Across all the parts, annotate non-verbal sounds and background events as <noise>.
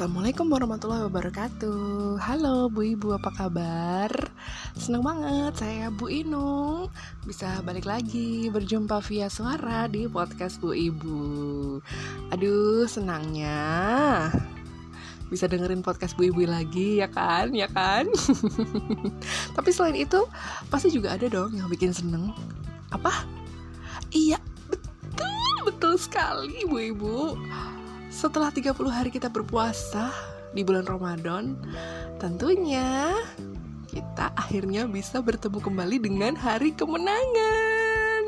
Assalamualaikum warahmatullahi wabarakatuh. Halo Bu Ibu apa kabar? Senang banget saya Bu Inung. Bisa balik lagi berjumpa via suara di podcast Bu Ibu. Aduh senangnya. Bisa dengerin podcast Bu Ibu lagi ya kan? Ya kan? <laughs> Tapi selain itu pasti juga ada dong yang bikin seneng. Apa? Iya betul betul sekali Bu Ibu setelah 30 hari kita berpuasa di bulan Ramadan, tentunya kita akhirnya bisa bertemu kembali dengan hari kemenangan.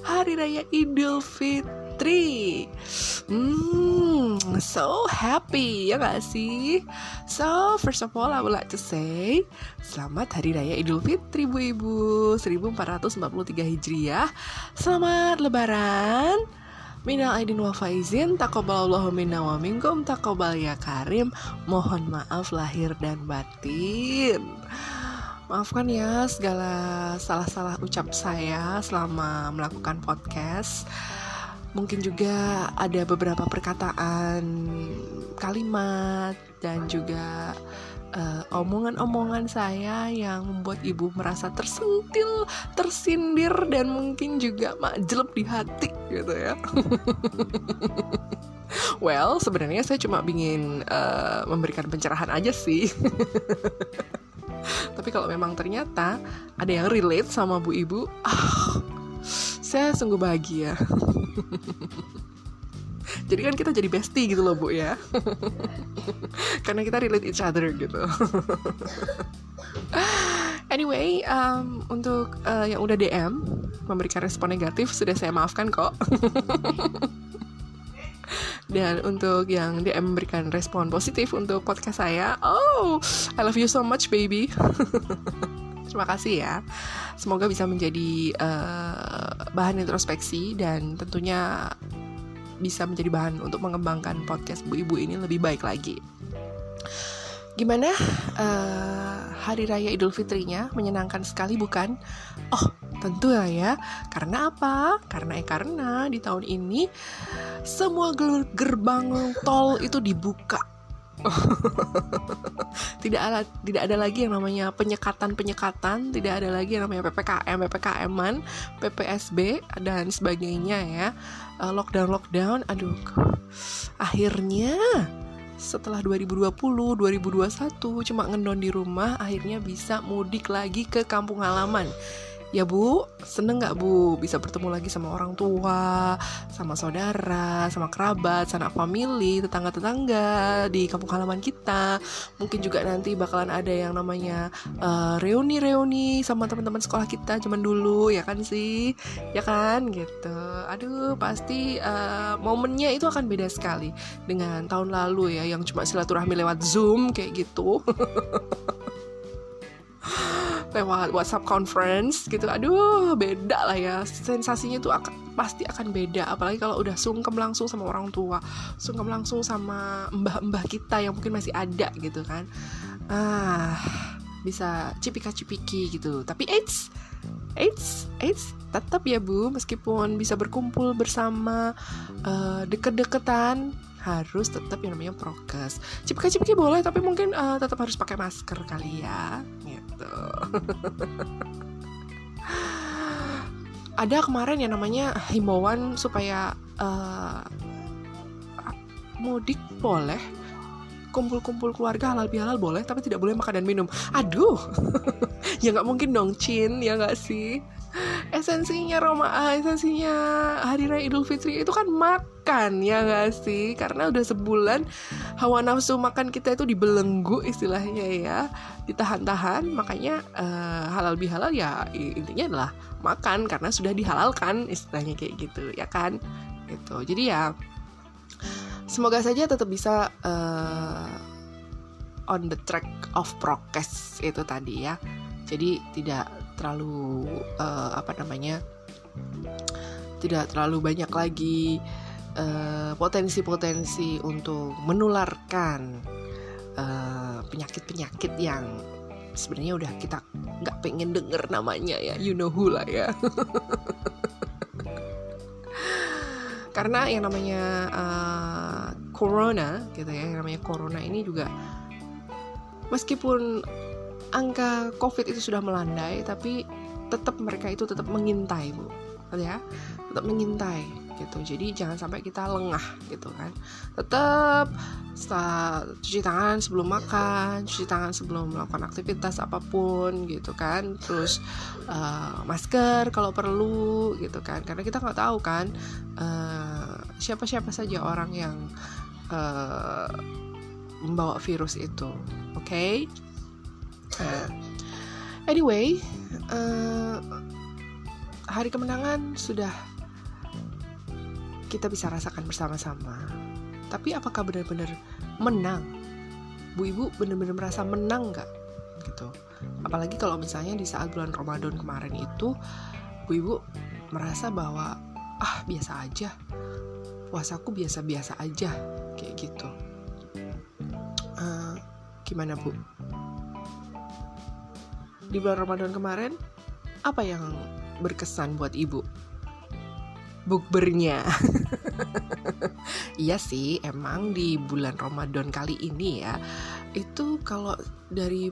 Hari Raya Idul Fitri. Hmm, so happy ya gak sih? So, first of all I would like to say Selamat Hari Raya Idul Fitri Bu Ibu 1443 Hijriah Selamat Lebaran Minal aidin wa faizin, takobalallahu minna wa minkum, takobal ya karim. Mohon maaf lahir dan batin. Maafkan ya segala salah-salah ucap saya selama melakukan podcast. Mungkin juga ada beberapa perkataan, kalimat, dan juga uh, omongan-omongan saya yang membuat ibu merasa tersentil, tersindir dan mungkin juga makjelep di hati gitu ya. <laughs> well, sebenarnya saya cuma ingin uh, memberikan pencerahan aja sih. <laughs> Tapi kalau memang ternyata ada yang relate sama bu ibu, ah, saya sungguh bahagia. <laughs> jadi kan kita jadi bestie gitu loh bu ya. <laughs> Karena kita relate each other gitu. <laughs> Anyway um, untuk uh, yang udah DM memberikan respon negatif sudah saya maafkan kok. <laughs> Dan untuk yang DM memberikan respon positif untuk podcast saya oh I love you so much baby. Terima kasih ya. Semoga bisa menjadi uh, bahan introspeksi dan tentunya bisa menjadi bahan untuk mengembangkan podcast Bu Ibu ini lebih baik lagi. Gimana uh, hari raya Idul Fitrinya menyenangkan sekali bukan? Oh, tentu lah ya. Karena apa? Karena eh karena di tahun ini semua gerbang tol itu dibuka <laughs> tidak ada tidak ada lagi yang namanya penyekatan penyekatan tidak ada lagi yang namanya ppkm ppkman ppsb dan sebagainya ya. Uh, lockdown lockdown aduh. Akhirnya setelah 2020 2021 cuma ngendon di rumah akhirnya bisa mudik lagi ke kampung halaman Ya bu, seneng gak bu bisa bertemu lagi sama orang tua, sama saudara, sama kerabat, sanak family, tetangga-tetangga di kampung halaman kita. Mungkin juga nanti bakalan ada yang namanya eh, reuni-reuni uh, sama teman-teman sekolah kita zaman dulu, ya kan sih? Ya kan gitu. Aduh, pasti uh, momennya itu akan beda sekali dengan tahun lalu ya yang cuma silaturahmi lewat Zoom kayak gitu. <laughs> lewat WhatsApp conference gitu. Aduh beda lah ya. Sensasinya tuh akan, pasti akan beda. Apalagi kalau udah sungkem langsung sama orang tua sungkem langsung sama mbah-mbah kita yang mungkin masih ada gitu kan. Ah bisa cipika-cipiki gitu. Tapi eits eits eits tetap ya bu. Meskipun bisa berkumpul bersama uh, deket-deketan harus tetap yang namanya prokes. Cipika-cipiki boleh tapi mungkin uh, tetap harus pakai masker kali ya. Gitu. Ada kemarin yang namanya himbauan supaya uh, mudik boleh kumpul-kumpul keluarga halal bihalal boleh tapi tidak boleh makan dan minum. Aduh. <laughs> Ya nggak mungkin dong Cin. Ya nggak sih esensinya Roma. Ah, esensinya hari raya Idul Fitri itu kan makan ya gak sih? Karena udah sebulan hawa nafsu makan kita itu dibelenggu istilahnya ya. Ditahan-tahan makanya uh, halal bihalal ya intinya adalah makan karena sudah dihalalkan istilahnya kayak gitu ya kan? Itu jadi ya semoga saja tetap bisa uh, on the track of prokes itu tadi ya. Jadi tidak terlalu uh, apa namanya tidak terlalu banyak lagi eh, potensi-potensi uh, untuk menularkan penyakit penyakit-penyakit yang sebenarnya udah kita nggak pengen denger namanya ya. You know who lah ya. <laughs> Karena yang namanya uh, corona gitu ya yang namanya corona ini juga meskipun angka covid itu sudah melandai tapi tetap mereka itu tetap mengintai bu. Ya? Tetap mengintai gitu. Jadi jangan sampai kita lengah gitu kan. Tetap cuci tangan sebelum makan cuci tangan sebelum melakukan aktivitas apa pun gitu kan. Terus uh, masker kalau perlu gitu kan. Karena kita nggak tahu kan uh, siapa siapa saja orang yang uh, membawa virus itu oke? okay? Uh, anyway uh, hari kemenangan sudah kita bisa rasakan bersama-sama. Tapi apakah benar-benar menang? Bu Ibu benar-benar merasa menang nggak? Gitu. Apalagi kalau misalnya di saat bulan Ramadan kemarin itu, Bu Ibu merasa bahwa ah biasa aja, puasaku biasa-biasa aja, kayak gitu. Uh, gimana Bu? Di bulan Ramadan kemarin, apa yang berkesan buat Ibu? bukbernya. <laughs> iya sih, emang di bulan Ramadan kali ini ya, itu kalau dari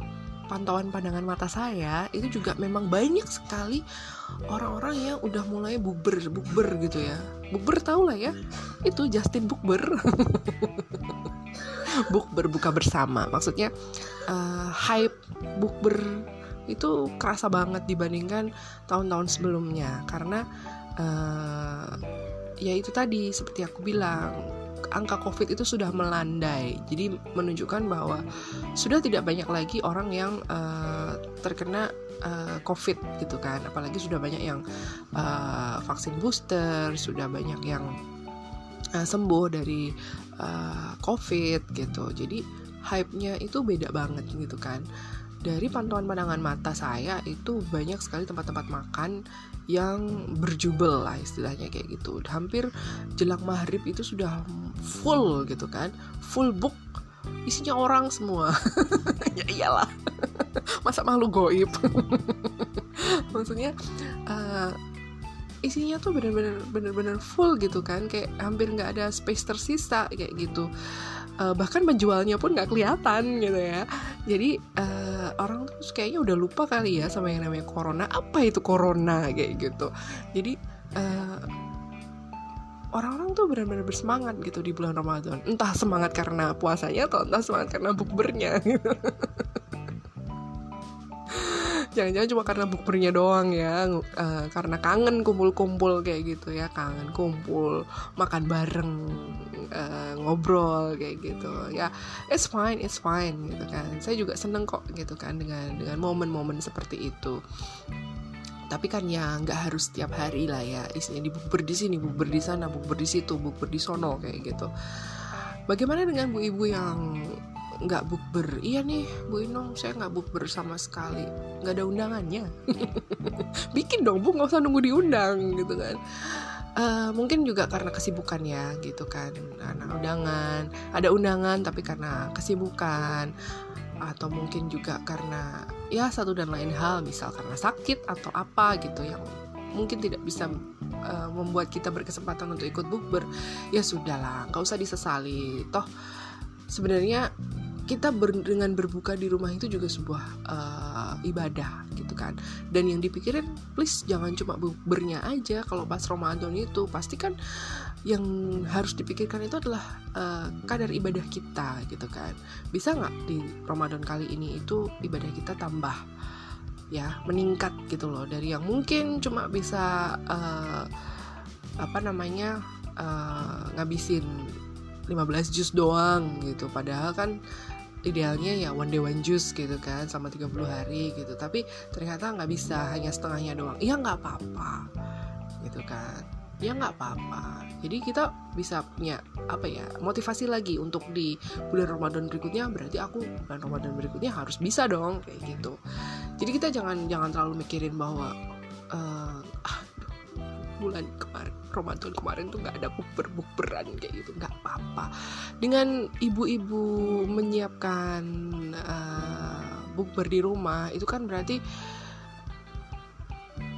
pantauan pandangan mata saya itu juga memang banyak sekali orang-orang yang udah mulai bukber bukber gitu ya bukber tau lah ya itu Justin bukber <laughs> bukber buka bersama maksudnya uh, hype bukber itu kerasa banget dibandingkan tahun-tahun sebelumnya. Karena uh, ya itu tadi seperti aku bilang angka covid itu sudah melandai. Jadi menunjukkan bahwa sudah tidak banyak lagi orang yang uh, terkena uh, covid gitu kan. Apalagi sudah banyak yang uh, vaksin booster sudah banyak yang uh, sembuh dari uh, covid gitu. Jadi hype-nya itu beda banget gitu kan dari pantauan pandangan mata saya itu banyak sekali tempat-tempat makan yang berjubel lah istilahnya kayak gitu. Hampir jelang maghrib itu sudah full gitu kan full book isinya orang semua. <laughs> Ya iyalah <laughs> masa malu goib? <laughs> Maksudnya uh, isinya tuh bener-bener bener-bener full gitu kan kayak hampir nggak ada space tersisa kayak gitu uh, bahkan penjualnya pun nggak kelihatan gitu ya. Jadi uh, orang tuh kayaknya udah lupa kali ya sama yang namanya corona. Apa itu corona kayak gitu. Jadi uh, orang-orang tuh benar-benar bersemangat gitu di bulan Ramadan. Entah semangat karena puasanya atau entah semangat karena bukbernya. gitu <laughs> jangan-jangan cuma karena bukbernya doang ya uh, karena kangen kumpul-kumpul kayak gitu ya. Kangen kumpul makan bareng uh, ngobrol kayak gitu. Ya it's fine it's fine gitu kan. Saya juga seneng kok gitu kan dengan dengan momen-momen seperti itu. Tapi kan ya nggak harus setiap hari lah ya. Isinya di bukber di sini bukber di sana bukber di situ bukber di sono kayak gitu. Bagaimana dengan bu ibu yang nggak bukber. Iya nih Bu Inung saya nggak bukber sama sekali. Nggak ada undangannya. <laughs> Bikin dong Bu nggak usah nunggu diundang gitu kan. Uh, mungkin juga karena kesibukan ya gitu kan. Karena undangan ada undangan tapi karena kesibukan. Atau mungkin juga karena ya satu dan lain hal misal karena sakit atau apa gitu yang mungkin tidak bisa uh, membuat kita berkesempatan untuk ikut bukber. Ya sudahlah nggak usah disesali. Toh sebenarnya kita ber, dengan berbuka di rumah itu juga sebuah uh, ibadah gitu kan. Dan yang dipikirin please jangan cuma bernya aja. Kalau pas Ramadan itu pasti kan yang harus dipikirkan itu adalah uh, kadar ibadah kita gitu kan. Bisa nggak di Ramadan kali ini itu ibadah kita tambah ya meningkat gitu loh. Dari yang mungkin cuma bisa uh, apa namanya uh, ngabisin 15 jus doang gitu. Padahal kan idealnya ya one day one juice gitu kan sama 30 hari gitu. Tapi ternyata nggak bisa hanya setengahnya doang. Iya nggak apa-apa gitu kan. Ya nggak apa-apa. Jadi kita bisa punya apa ya motivasi lagi untuk di bulan Ramadan berikutnya berarti aku bulan Ramadan berikutnya harus bisa dong kayak gitu. Jadi kita jangan jangan terlalu mikirin bahwa uh, ah, bulan kemarin Ramadan kemarin tuh nggak ada bukber bukberan kayak gitu nggak apa-apa. Dengan ibu-ibu menyiapkan uh, bukber di rumah itu kan berarti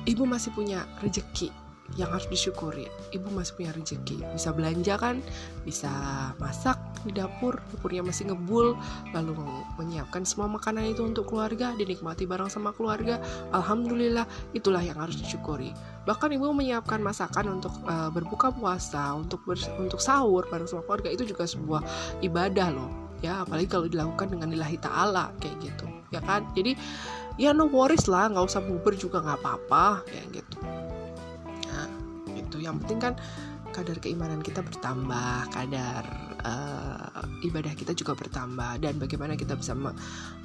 ibu masih punya rezeki yang harus disyukuri. Ibu masih punya rezeki. Bisa belanja kan bisa masak di dapur dapurnya masih ngebul lalu menyiapkan semua makanan itu untuk keluarga dinikmati bareng sama keluarga. Alhamdulillah itulah yang harus disyukuri. Bahkan ibu menyiapkan masakan untuk uh, berbuka puasa untuk ber, untuk sahur bareng sama keluarga itu juga sebuah ibadah loh ya. Apalagi kalau dilakukan dengan lillahi ta'ala kayak gitu ya kan? Jadi ya no worries lah nggak usah buber juga nggak apa-apa kayak gitu. Yang penting kan kadar keimanan kita bertambah, kadar uh, ibadah kita juga bertambah dan bagaimana kita bisa me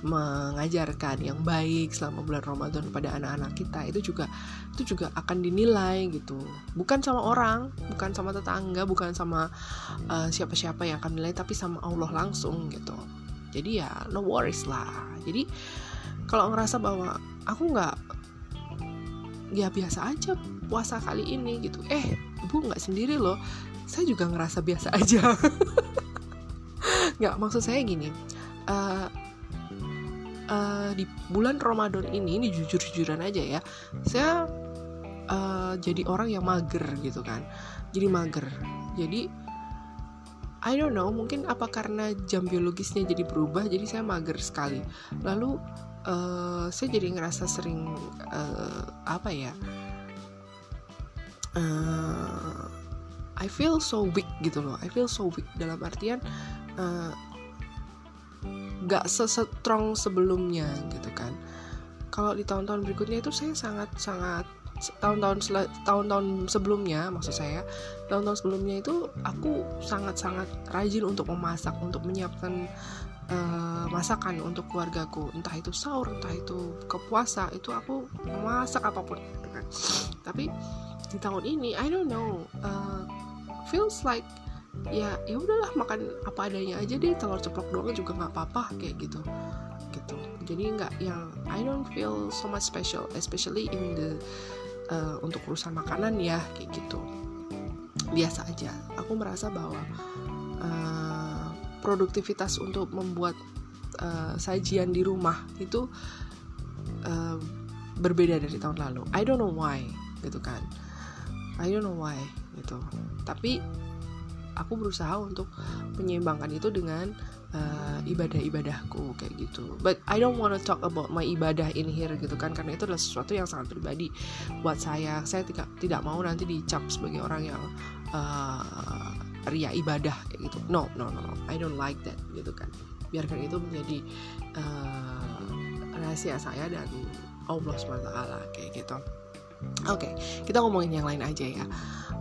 mengajarkan yang baik selama bulan Ramadan pada anak-anak kita itu juga itu juga akan dinilai gitu. Bukan sama orang, bukan sama tetangga, bukan sama eh, siapa-siapa uh, yang akan nilai tapi sama Allah langsung gitu. Jadi ya no worries lah. Jadi kalau ngerasa bahwa aku nggak ya biasa aja puasa kali ini gitu eh ibu nggak sendiri loh saya juga ngerasa biasa aja. Nggak maksud saya gini. Uh, uh, di bulan Ramadan ini ini jujur-jujuran aja ya saya uh, jadi orang yang mager gitu kan. Jadi mager. Jadi I don't know mungkin apa karena jam biologisnya jadi berubah jadi saya mager sekali. Lalu uh, saya jadi ngerasa sering uh, apa ya uh, I feel so weak gitu loh. I feel so weak dalam artian uh, gak sestrong sebelumnya gitu kan. Kalau di tahun-tahun berikutnya itu saya sangat sangat tahun-tahun tahun-tahun sebelumnya maksud saya tahun-tahun sebelumnya itu aku sangat-sangat rajin untuk memasak untuk menyiapkan uh, masakan untuk keluargaku. Entah itu sahur entah itu kepuasa itu aku memasak apa pun gitu kan. Tapi di tahun ini I don't know. Uh, feels like ya ya udahlah makan apa adanya aja deh. Telur ceplok doang juga nggak apa-apa kayak gitu. Gitu. Jadi nggak yang I don't feel so much special especially in the uh, untuk urusan makanan ya kayak gitu. Biasa aja. Aku merasa bahwa uh, produktivitas untuk membuat uh, sajian di rumah itu uh, berbeda dari tahun lalu. I don't know why gitu kan I don't know why gitu. Tapi aku berusaha untuk menyeimbangkan itu dengan uh, ibadah-ibadahku kayak gitu. But I don't wanna talk about my ibadah in here gitu kan. Karena itu adalah sesuatu yang sangat pribadi buat saya. Saya tidak tidak mau nanti dicap sebagai orang yang uh, ria ibadah kayak gitu. No no no I don't like that gitu kan. Biarkan itu menjadi uh, rahasia saya dan Allah swt kayak gitu Oke, okay, kita ngomongin yang lain aja ya.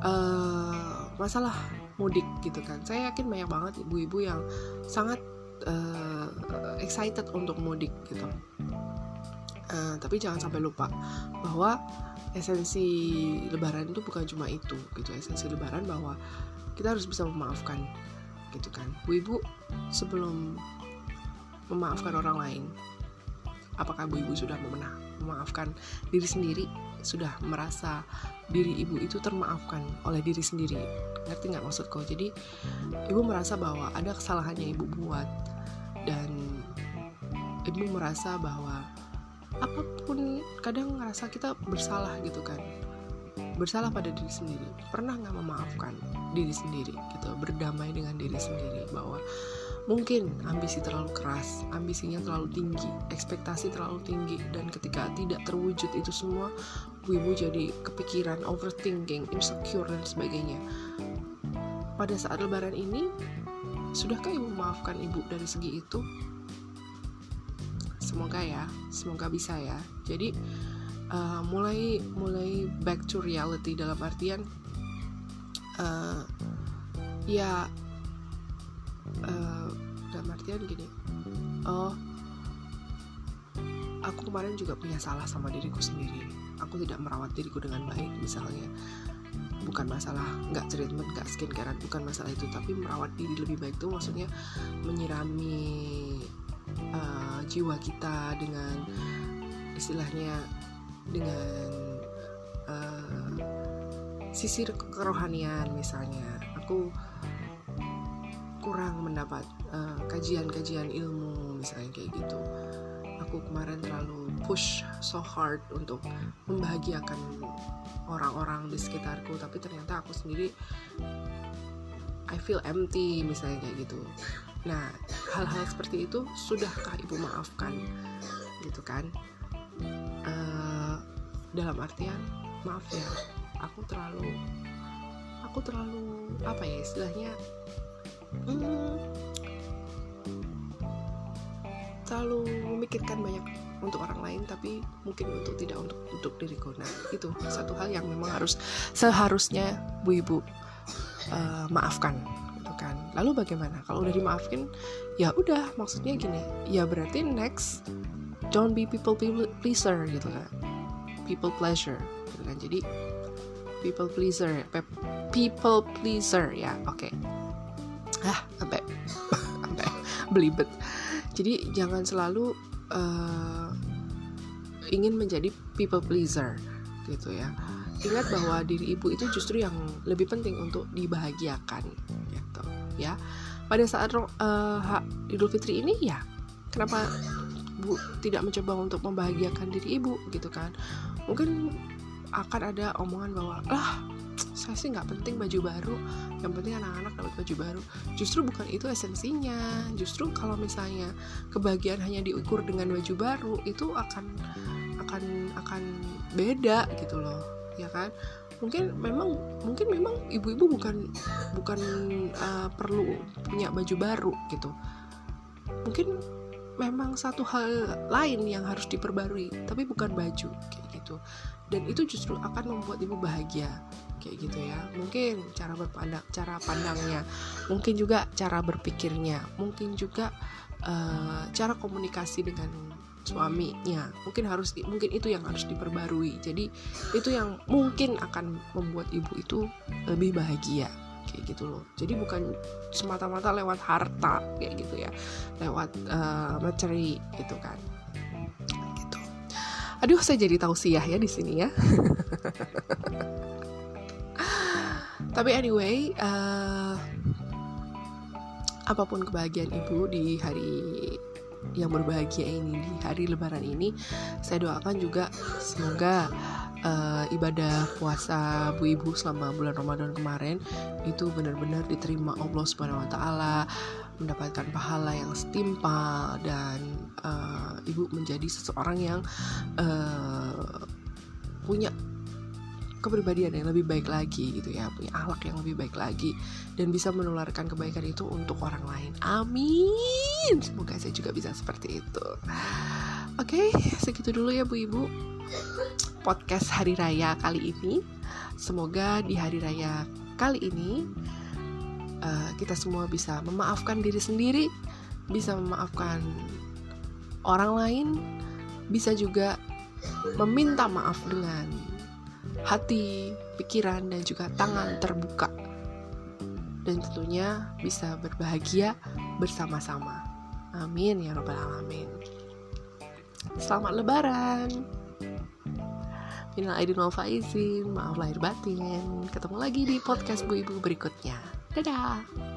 Uh, masalah mudik gitu kan. Saya yakin banyak banget ibu-ibu yang sangat uh, excited untuk mudik gitu. Uh, tapi jangan sampai lupa bahwa esensi Lebaran itu bukan cuma itu gitu. Esensi Lebaran bahwa kita harus bisa memaafkan gitu kan. Bu ibu sebelum memaafkan orang lain, apakah bu ibu sudah memenang? memaafkan diri sendiri sudah merasa diri ibu itu termaafkan oleh diri sendiri. Ngerti nggak maksudku? Jadi ibu merasa bahwa ada kesalahan yang ibu buat dan ibu merasa bahwa apa pun kadang ngerasa kita bersalah gitu kan. Bersalah pada diri sendiri. Pernah nggak memaafkan diri sendiri gitu? Berdamai dengan diri sendiri bahwa Mungkin ambisi terlalu keras, ambisinya terlalu tinggi, ekspektasi terlalu tinggi, dan ketika tidak terwujud itu semua, ibu jadi kepikiran, overthinking, insecure, dan sebagainya. Pada saat lebaran ini, sudahkah ibu memaafkan ibu dari segi itu? Semoga ya, semoga bisa ya. Jadi, uh, mulai mulai back to reality dalam artian, uh, ya uh, artian gini oh aku kemarin juga punya salah sama diriku sendiri. Aku tidak merawat diriku dengan baik misalnya. Bukan masalah nggak treatment nggak skincarean bukan masalah itu tapi merawat diri lebih baik itu maksudnya menyirami uh, jiwa kita dengan istilahnya dengan uh, sisi kerohanian misalnya. Aku kurang mendapat eh, kajian-kajian ilmu misalnya kayak gitu. Aku kemarin terlalu push so hard untuk membahagiakan orang-orang di sekitarku tapi ternyata aku sendiri I feel empty misalnya kayak gitu. Nah hal-hal seperti itu sudahkah ibu maafkan? Gitu kan? Uh, dalam artian maaf ya aku terlalu aku terlalu apa ya istilahnya hmm, terlalu memikirkan banyak untuk orang lain tapi mungkin untuk tidak untuk untuk diriku nah itu satu hal yang memang harus seharusnya bu ibu uh, maafkan gitu kan. Lalu bagaimana? Kalau udah dimaafkan ya udah maksudnya gini ya berarti next don't be people pleaser gitu kan. People pleasure gitu kan. Jadi people pleaser people pleaser ya oke. okay. Ah sampai. <laughs> Sampai belibet. Jadi jangan selalu uh, ingin menjadi people pleaser gitu ya. Ingat bahwa diri ibu itu justru yang lebih penting untuk dibahagiakan gitu ya. Pada saat uh, Idul Fitri ini ya kenapa bu tidak mencoba untuk membahagiakan diri ibu gitu kan? Mungkin akan ada omongan bahwa lah saya sih nggak penting baju baru. Yang penting anak-anak dapat baju baru. Justru bukan itu esensinya. Justru kalau misalnya kebahagiaan hanya diukur dengan baju baru itu akan akan akan beda gitu loh ya kan? Mungkin memang mungkin memang ibu-ibu bukan bukan uh, perlu punya baju baru gitu. Mungkin memang satu hal lain yang harus diperbarui tapi bukan baju kayak gitu. Dan itu justru akan membuat ibu bahagia kayak gitu ya. Mungkin cara berpandang cara pandangnya mungkin juga cara berpikirnya mungkin juga uh, cara komunikasi dengan suaminya. Mungkin harus mungkin itu yang harus diperbarui. Jadi itu yang mungkin akan membuat ibu itu lebih bahagia kayak gitu loh. Jadi bukan semata-mata lewat harta kayak gitu ya. Lewat uh, materi gitu kan Aduh, saya jadi tausiah ya di sini ya. Tapi anyway, uh, apa pun kebahagiaan ibu di hari yang berbahagia ini di hari Lebaran ini, saya doakan juga semoga uh, ibadah puasa bu ibu selama bulan Ramadan kemarin itu benar-benar diterima Allah Subhanahu Wa Taala mendapatkan pahala yang setimpal dan uh, ibu menjadi seseorang yang uh, punya kepribadian yang lebih baik lagi gitu ya punya akhlak yang lebih baik lagi dan bisa menularkan kebaikan itu untuk orang lain. Amin. Semoga saya juga bisa seperti itu oke okay, segitu dulu ya bu ibu podcast hari raya kali ini semoga di hari raya kali ini uh, kita semua bisa memaafkan diri sendiri, bisa memaafkan orang lain, bisa juga meminta maaf dengan hati, pikiran, dan juga tangan terbuka, dan tentunya bisa berbahagia bersama-sama. Amin ya Rabbal 'Alamin. Selamat Lebaran! Minal aidin wal faizin, maaf lahir batin. Ketemu lagi di podcast Bu Ibu berikutnya. Dadah!